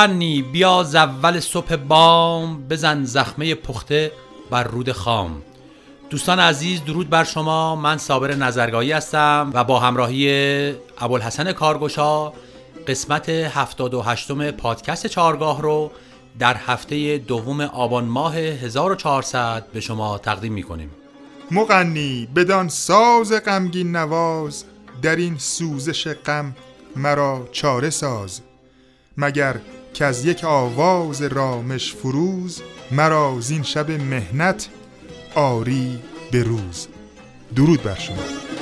مغنی بیا ز اول صبح بام بزن زخمه پخته بر رود خام. دوستان عزیز درود بر شما. من صابر نظرگاهی هستم و با همراهی ابوالحسن کارگشا قسمت 78 پادکست چارگاه رو در هفته دوم آبان ماه 1400 به شما تقدیم می کنیم مغنی بدان ساز غمگین نواز در این سوزش غم مرا چاره ساز. مگر که از یک آواز رامش فروز مرا زین شب مهنت آری به روز. درود بر شما.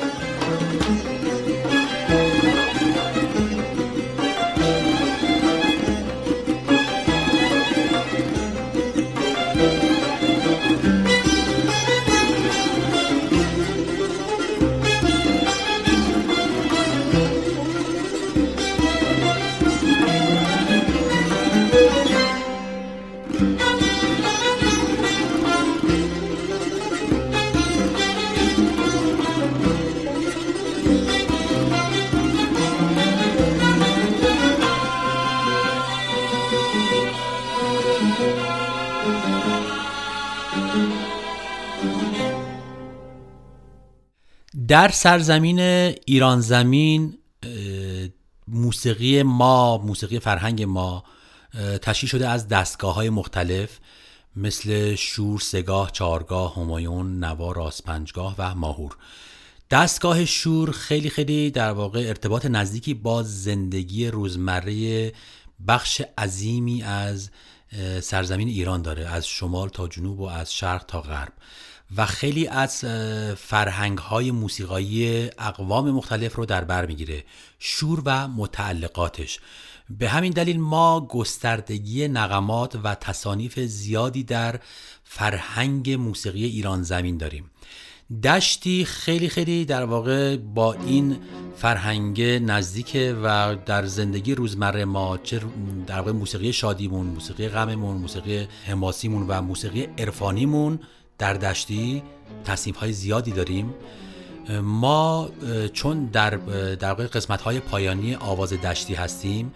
در سرزمین ایران زمین موسیقی ما موسیقی فرهنگ ما تشکیل شده از دستگاه های مختلف مثل شور، سگاه، چارگاه، همایون، نوا، راسپنجگاه و ماهور. دستگاه شور خیلی خیلی در واقع ارتباط نزدیکی با زندگی روزمره بخش عظیمی از سرزمین ایران داره از شمال تا جنوب و از شرق تا غرب. و خیلی از فرهنگ های موسیقایی اقوام مختلف رو در بر می‌گیره. شور و متعلقاتش. به همین دلیل ما گستردگی نغمات و تصانیف زیادی در فرهنگ موسیقی ایران زمین داریم. دشتی خیلی خیلی در واقع با این فرهنگ نزدیکه و در زندگی روزمره ما چه در واقع موسیقی شادیمون موسیقی غممون موسیقی حماسیمون و موسیقی عرفانیمون در دشتی تصنیف های زیادی داریم. ما چون در در قسمت های پایانی آواز دشتی هستیم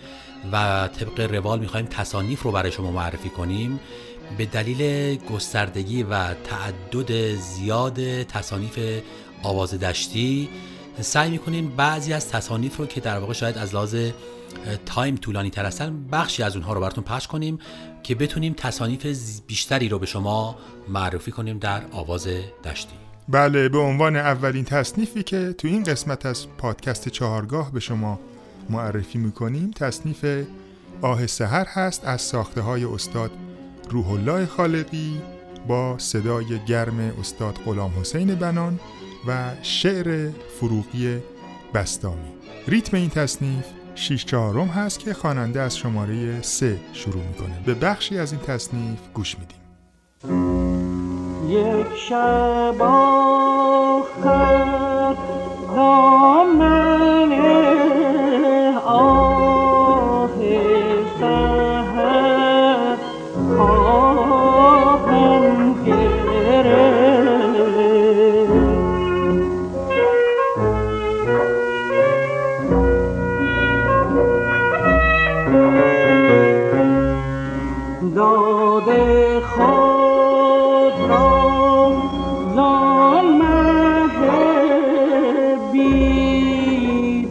و طبق روال می‌خوایم تصانیف رو برای شما معرفی کنیم به دلیل گستردگی و تعدد زیاد تصانیف آواز دشتی سعی می‌کنیم بعضی از تصانیف رو که در واقع شاید از لحاظ تایم طولانی تر هستن بخشی از اونها رو براتون پخش کنیم که بتونیم تصانیف بیشتری رو به شما معرفی کنیم در آواز دشتی. بله به عنوان اولین تصنیفی که تو این قسمت از پادکست چهارگاه به شما معرفی می‌کنیم تصنیف آه سهر هست از ساخته های استاد روح الله خالقی با صدای گرم استاد غلام حسین بنان و شعر فروغی بستامی. ریتم این تصنیف شیش چهارم هست که خواننده از شماره سه شروع می‌کنه. به بخشی از این تصنیف گوش میدیم. یک شب آخر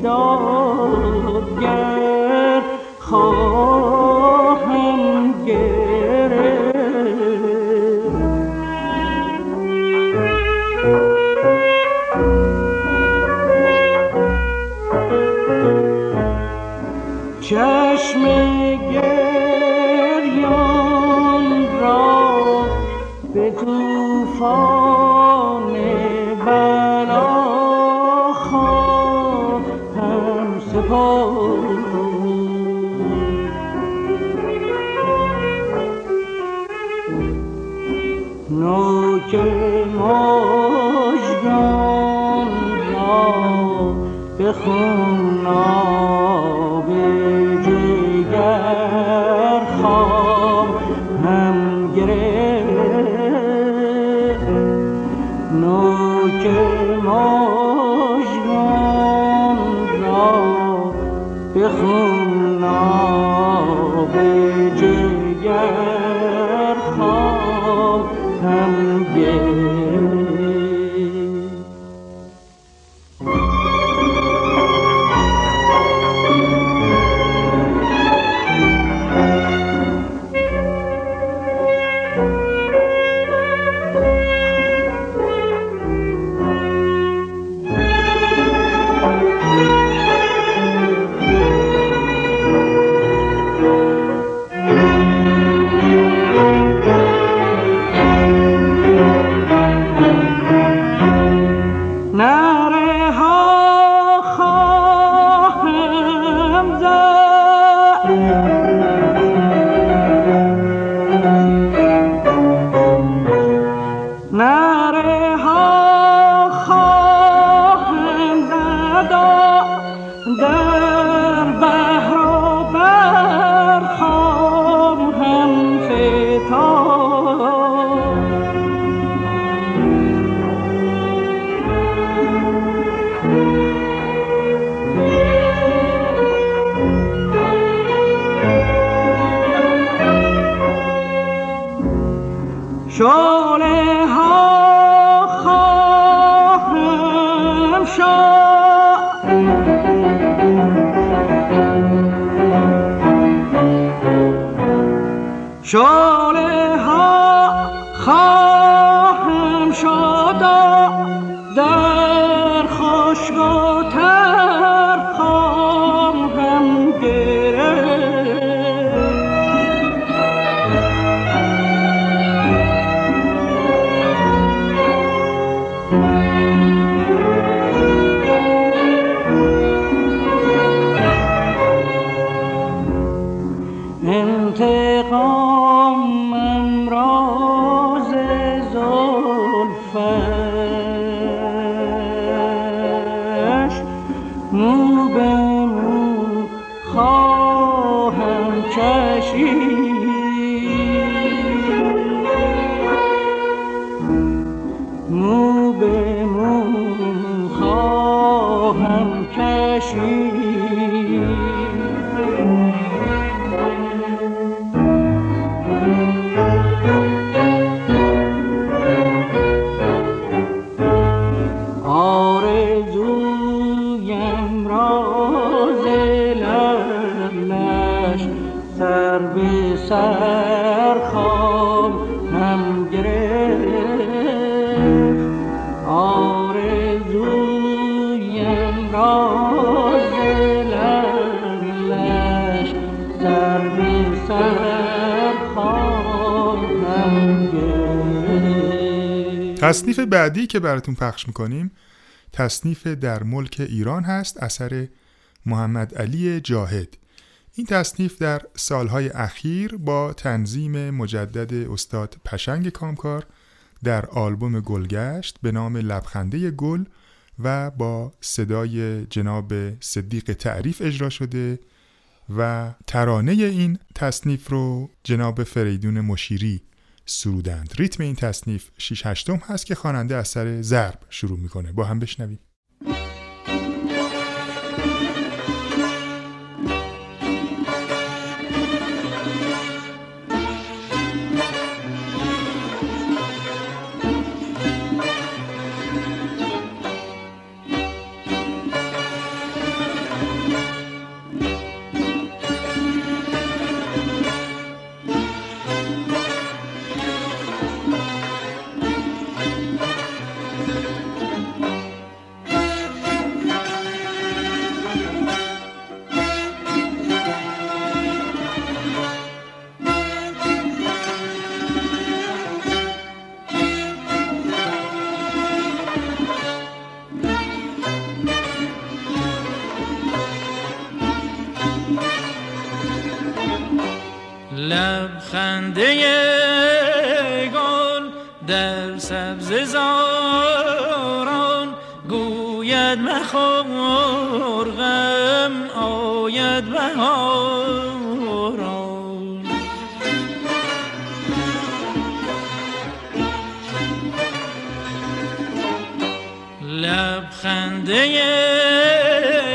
بیدادگر خواهم خوناب جگر خواهم گرفت. نوک مژگان را به خوناب جگر خواهم گرفت. بعدی که براتون پخش می‌کنیم تصنیف در ملک ایران هست اثر محمد علی جاهد. این تصنیف در سالهای اخیر با تنظیم مجدد استاد پشنگ کامکار در آلبوم گلگشت به نام لبخنده گل و با صدای جناب صدیق تعریف اجرا شده و ترانه این تصنیف رو جناب فریدون مشیری سرودند. ریتم این تصنیف 6 هشتم هست که خواننده از سر ضرب شروع می‌کنه. با هم بشنویم. لبخنده گل در سبز زاران. گوید مخور غم آید بهاران. لبخنده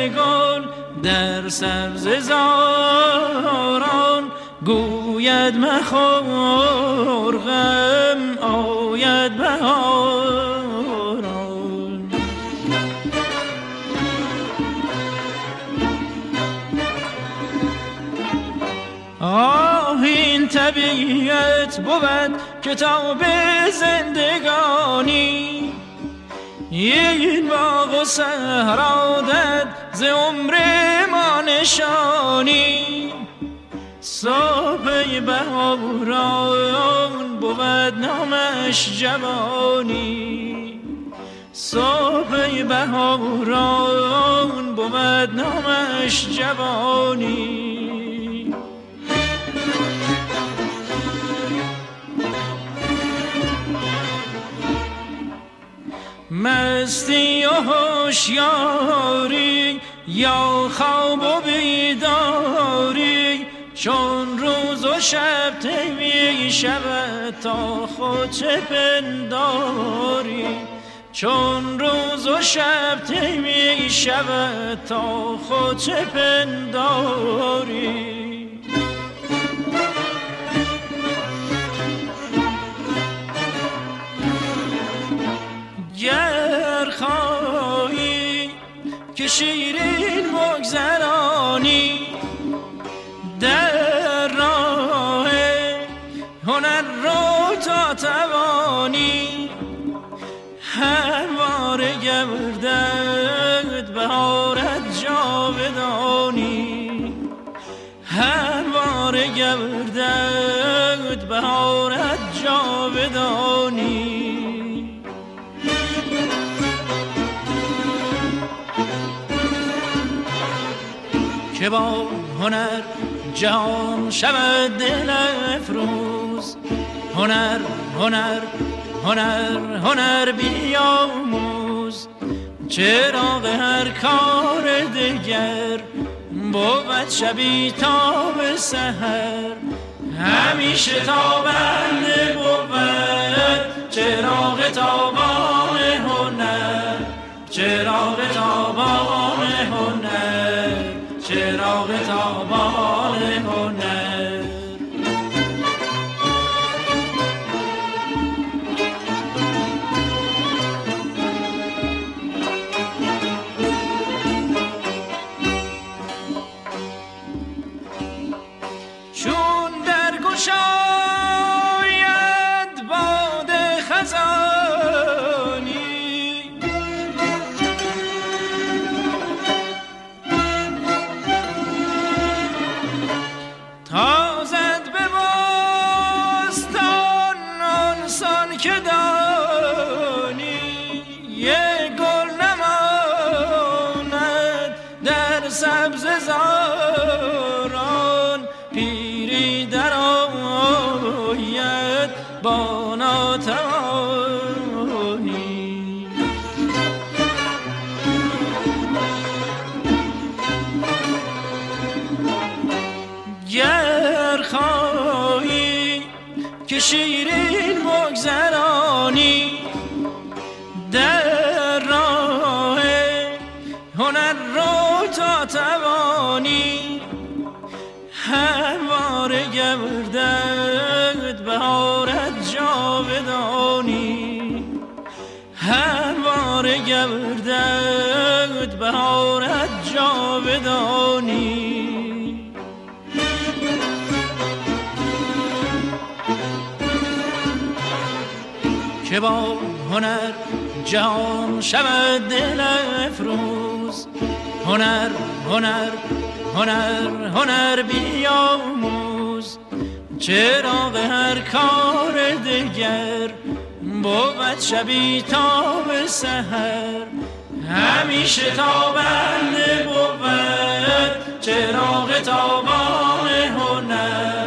گل در سبز زاران. گوید مخور غم آید بهاران آه این طبیعت بود کتاب زندگانی. این باغ و صحرا دد ز عمر ما نشانی. صبح بهاران بود نامش جوانی. صبح بهاران بود نامش جوانی. مستی و هوشیاری یا خواب و بیداری چون روز و شب می شود تا خود چه پنداری؟ چون روز و شب می شود تا خود چه پنداری؟ گر خواهی که شیرین بگذرانی همواره گردد بهارت جاودانی. همواره گردد بهارت جاودانی. که با هنر جهان شود دل افروز. هنر هنر هنر هنر بیاموز چراغ هر کار دیگر بود شبی تا به سهر همیشه تابنده بود چراغ تابان هنر. چراغ تابان هنر چراغ تابان هنر. که با هنر جهان شود دل افروز. هنر هنر هنر هنر بیاموز. چراغ هر کار دیگر بود شبی تا به سهر همیشه تابنده بود. چراغ تابان هنر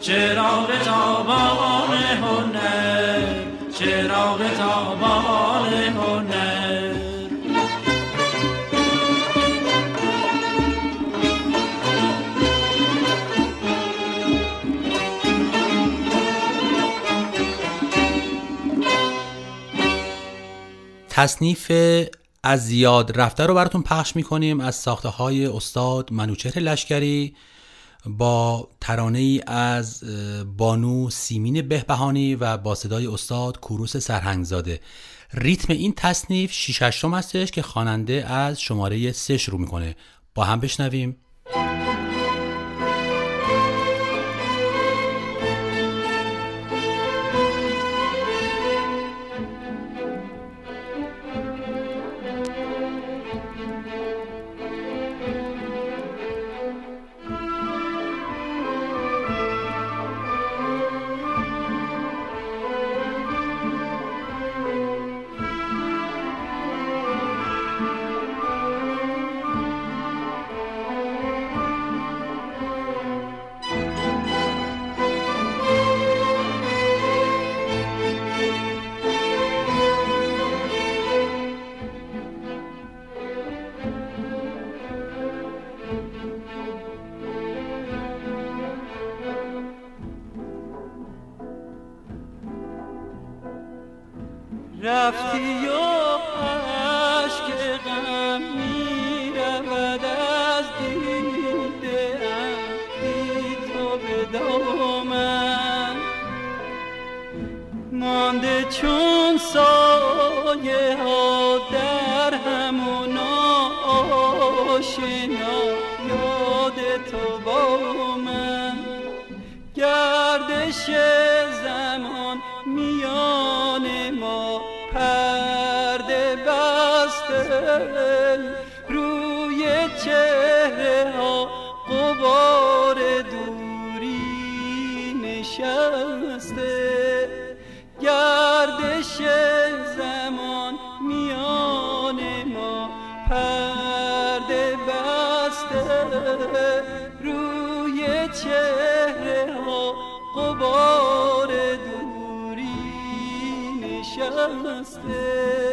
چراغ تابان هنر. چراغ تابان تصنیف از یاد رفته رو براتون پخش می‌کنیم از ساخته های استاد منوچهر لشکری. با ترانه ای از بانو سیمین بهبهانی و با صدای استاد کوروس سرهنگزاده. ریتم این تصنیف 6 هشتم هستش که خواننده از شماره 3 شروع می‌کنه. با هم بشنویم. دامن مانده چون سایه ها در همون آشنا یاد تو با من. گردش زمان میان ما پرده بسته روی چهره this.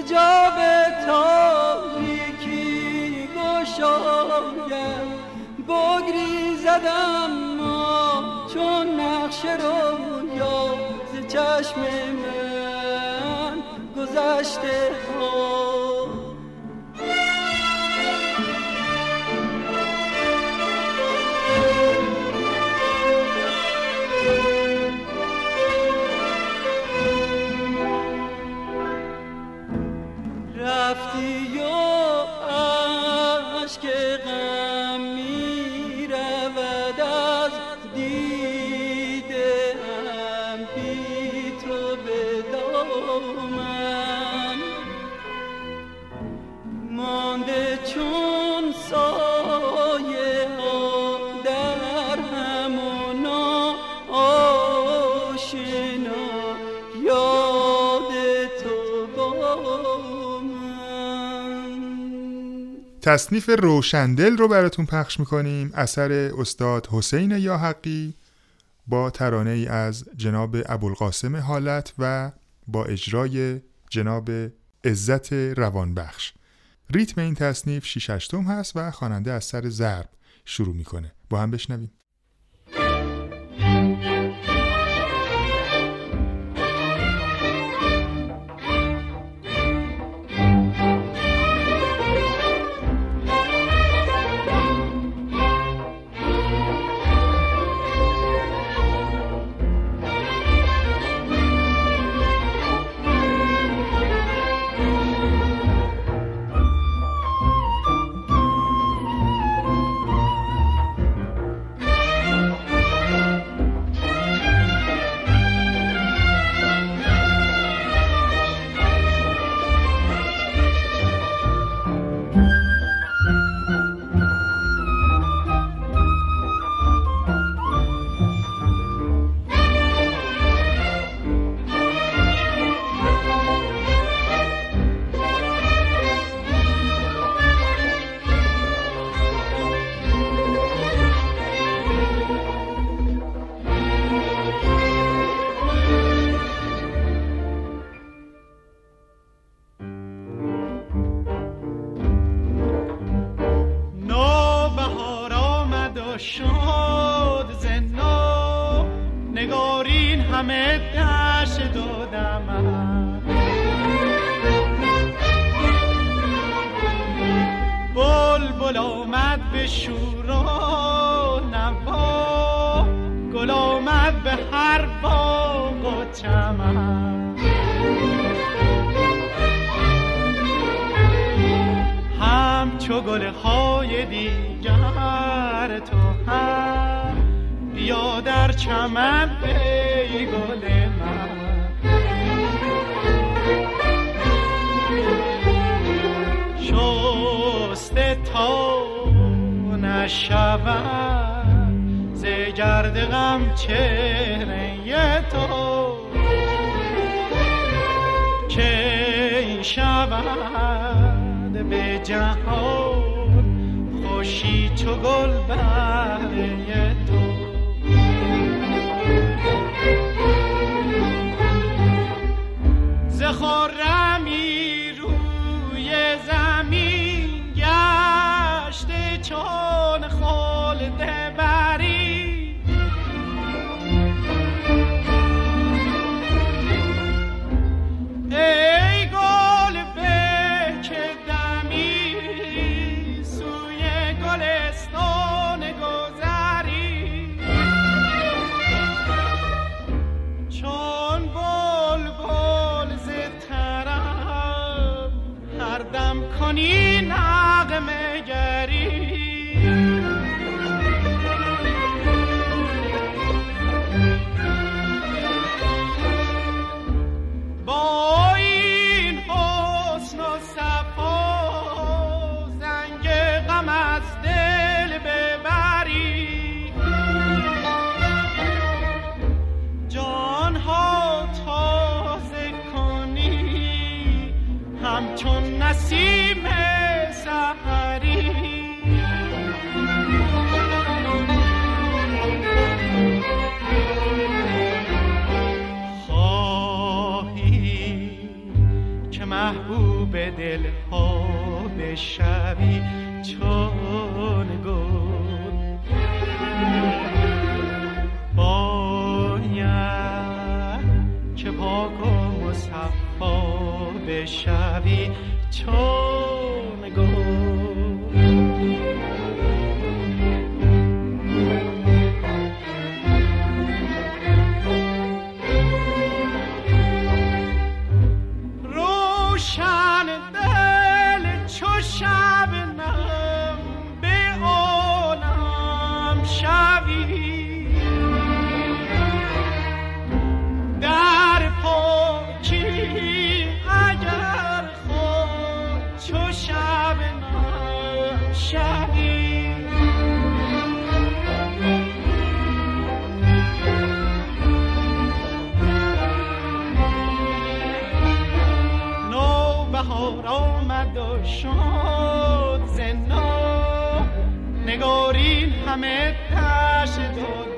هجاب تاریکی گشاید بگری زدم ما چون نقش رویا ز چشم من گذشته ها. تصنیف روشندل رو براتون پخش می‌کنیم. اثر استاد حسین یاحقی با ترانه ای از جناب ابوالقاسم حالت و با اجرای جناب عزت روانبخش. ریتم این تصنیف 6 هشتم هست و خواننده از سر ضرب شروع می‌کنه. با هم بشنویم. ز گرد غم چهره تو. که شود به جهان خوشی چو گل تو؟ ز خرمی بشوی چون گل باید که پاک و مصفا بشوی چون شد زنا. نگارین همه تش و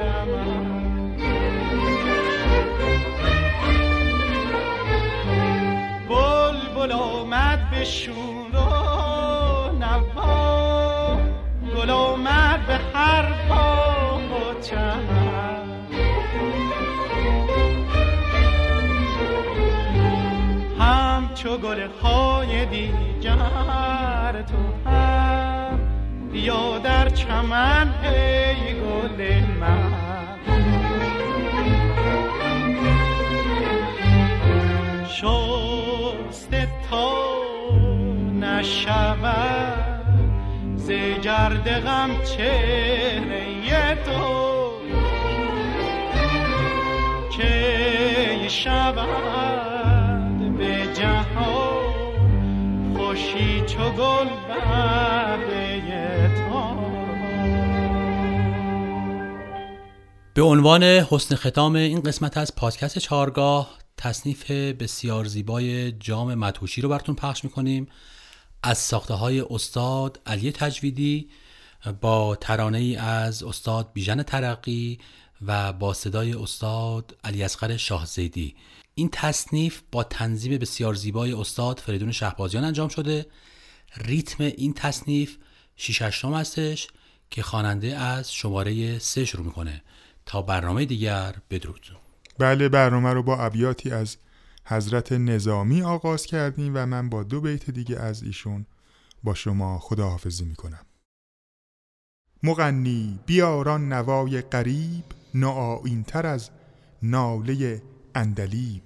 بل بل آمد به شور و نوا. گل آمد به هر پا و هم همچو گل های دید دیگر تو هم. بیا در چمن ای گل من. شسته تا نشود ز گرد غم چهره تو. که شود؟ گل به عنوان حسن ختام این قسمت از پادکست چهارگاه تصنیف بسیار زیبای جام مدهوشی رو براتون پخش می‌کنیم. از ساخته های استاد علی تجویدی با ترانه ای از استاد بیژن ترقی و با صدای استاد علی اصغر شاهزیدی این تصنیف با تنظیم بسیار زیبای استاد فریدون شهبازیان انجام شده. ریتم این تصنیف شیش هشتم هستش که خواننده از شماره سه شروع می‌کنه. تا برنامه دیگر بدرود. بله برنامه رو با ابیاتی از حضرت نظامی آغاز کردیم و من با دو بیت دیگه از ایشون با شما خداحافظی می‌کنم. مغنی بیاران نوای قریب ناآین تر از ناله اندلیب.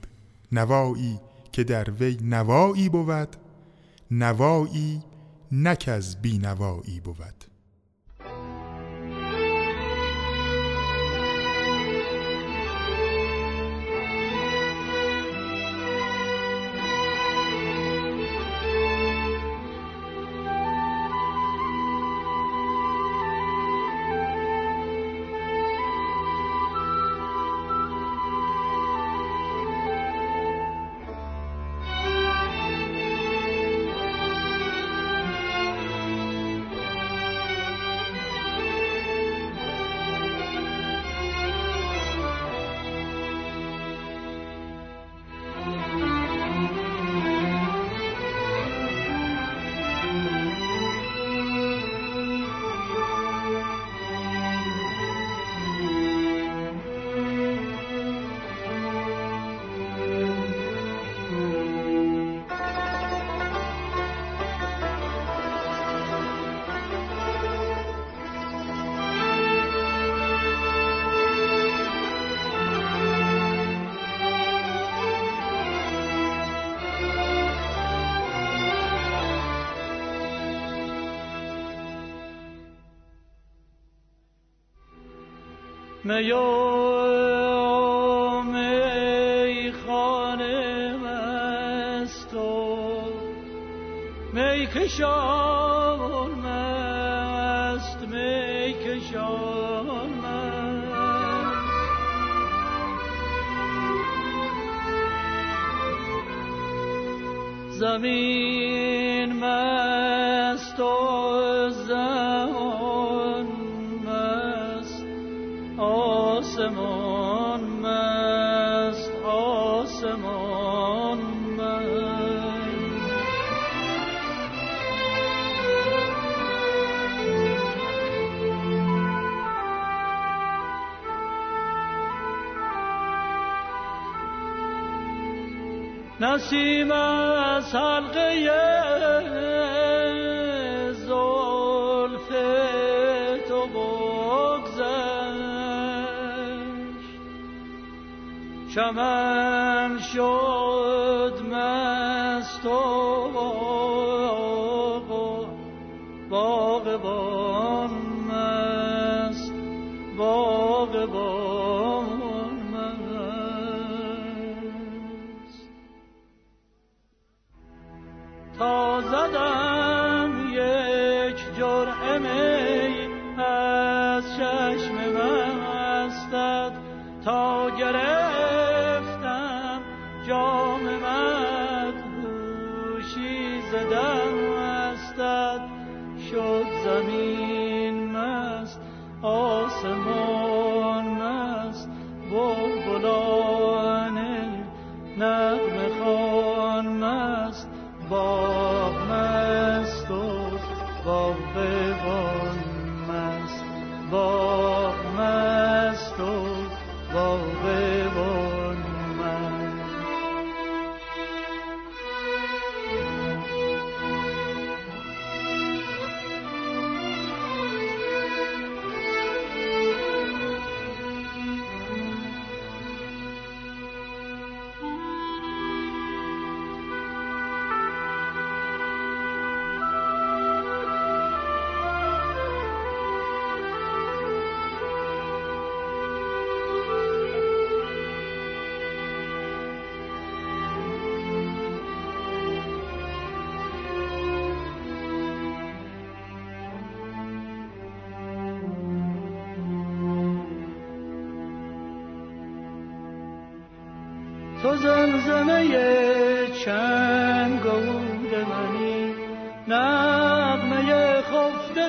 نوایی که در وی نوایی بود نوایی نک از بی نوایی بود میام نسیم از حلقه زلف تو بگذشت. چمن شد مست و نغمه خوان مست باغ مست و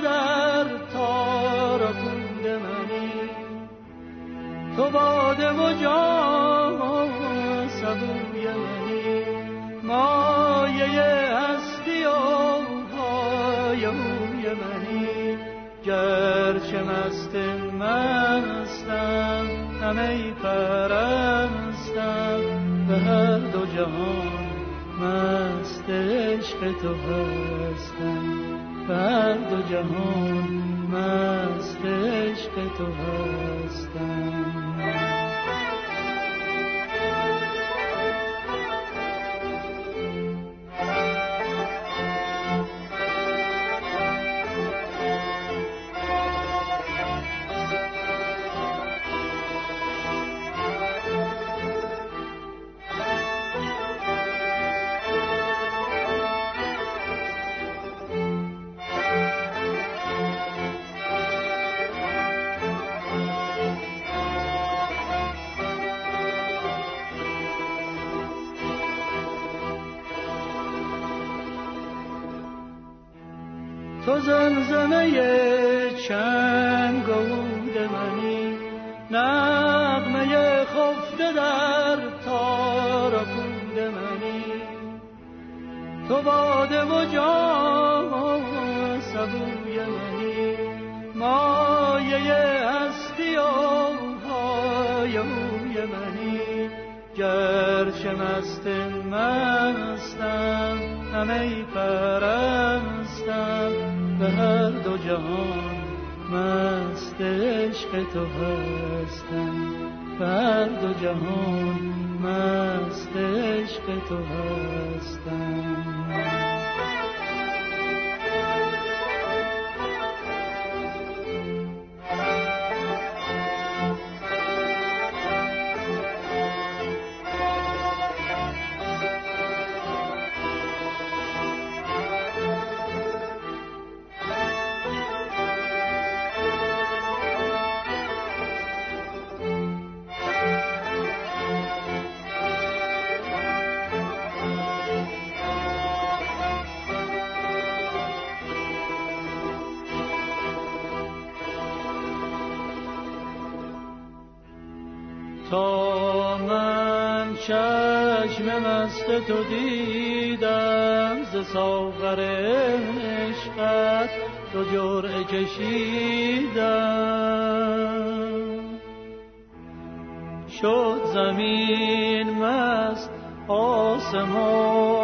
در تار پود منی. تو باده و جام سبوی منی. مایه هستی و های اوی منی. گرچه مست مستم همه پرستم به هر دو جهان مست عشق تو هستم. به هر دو جهان مست عشق تو هستم. تو زمزمه چنگ عود منی نغمه خفته در تار پود منی. تو باده و جام سبوی منی مایه هستی و های اوی منی. گرچه مست مستم همه پرستم. به هر دو جهان مست عشق تو هستم. هر دو جهان مست عشق تو هستم. مست تو دیدم ز ساغر عشقت تو جرعه کشیدم. شد زمین مست آسمان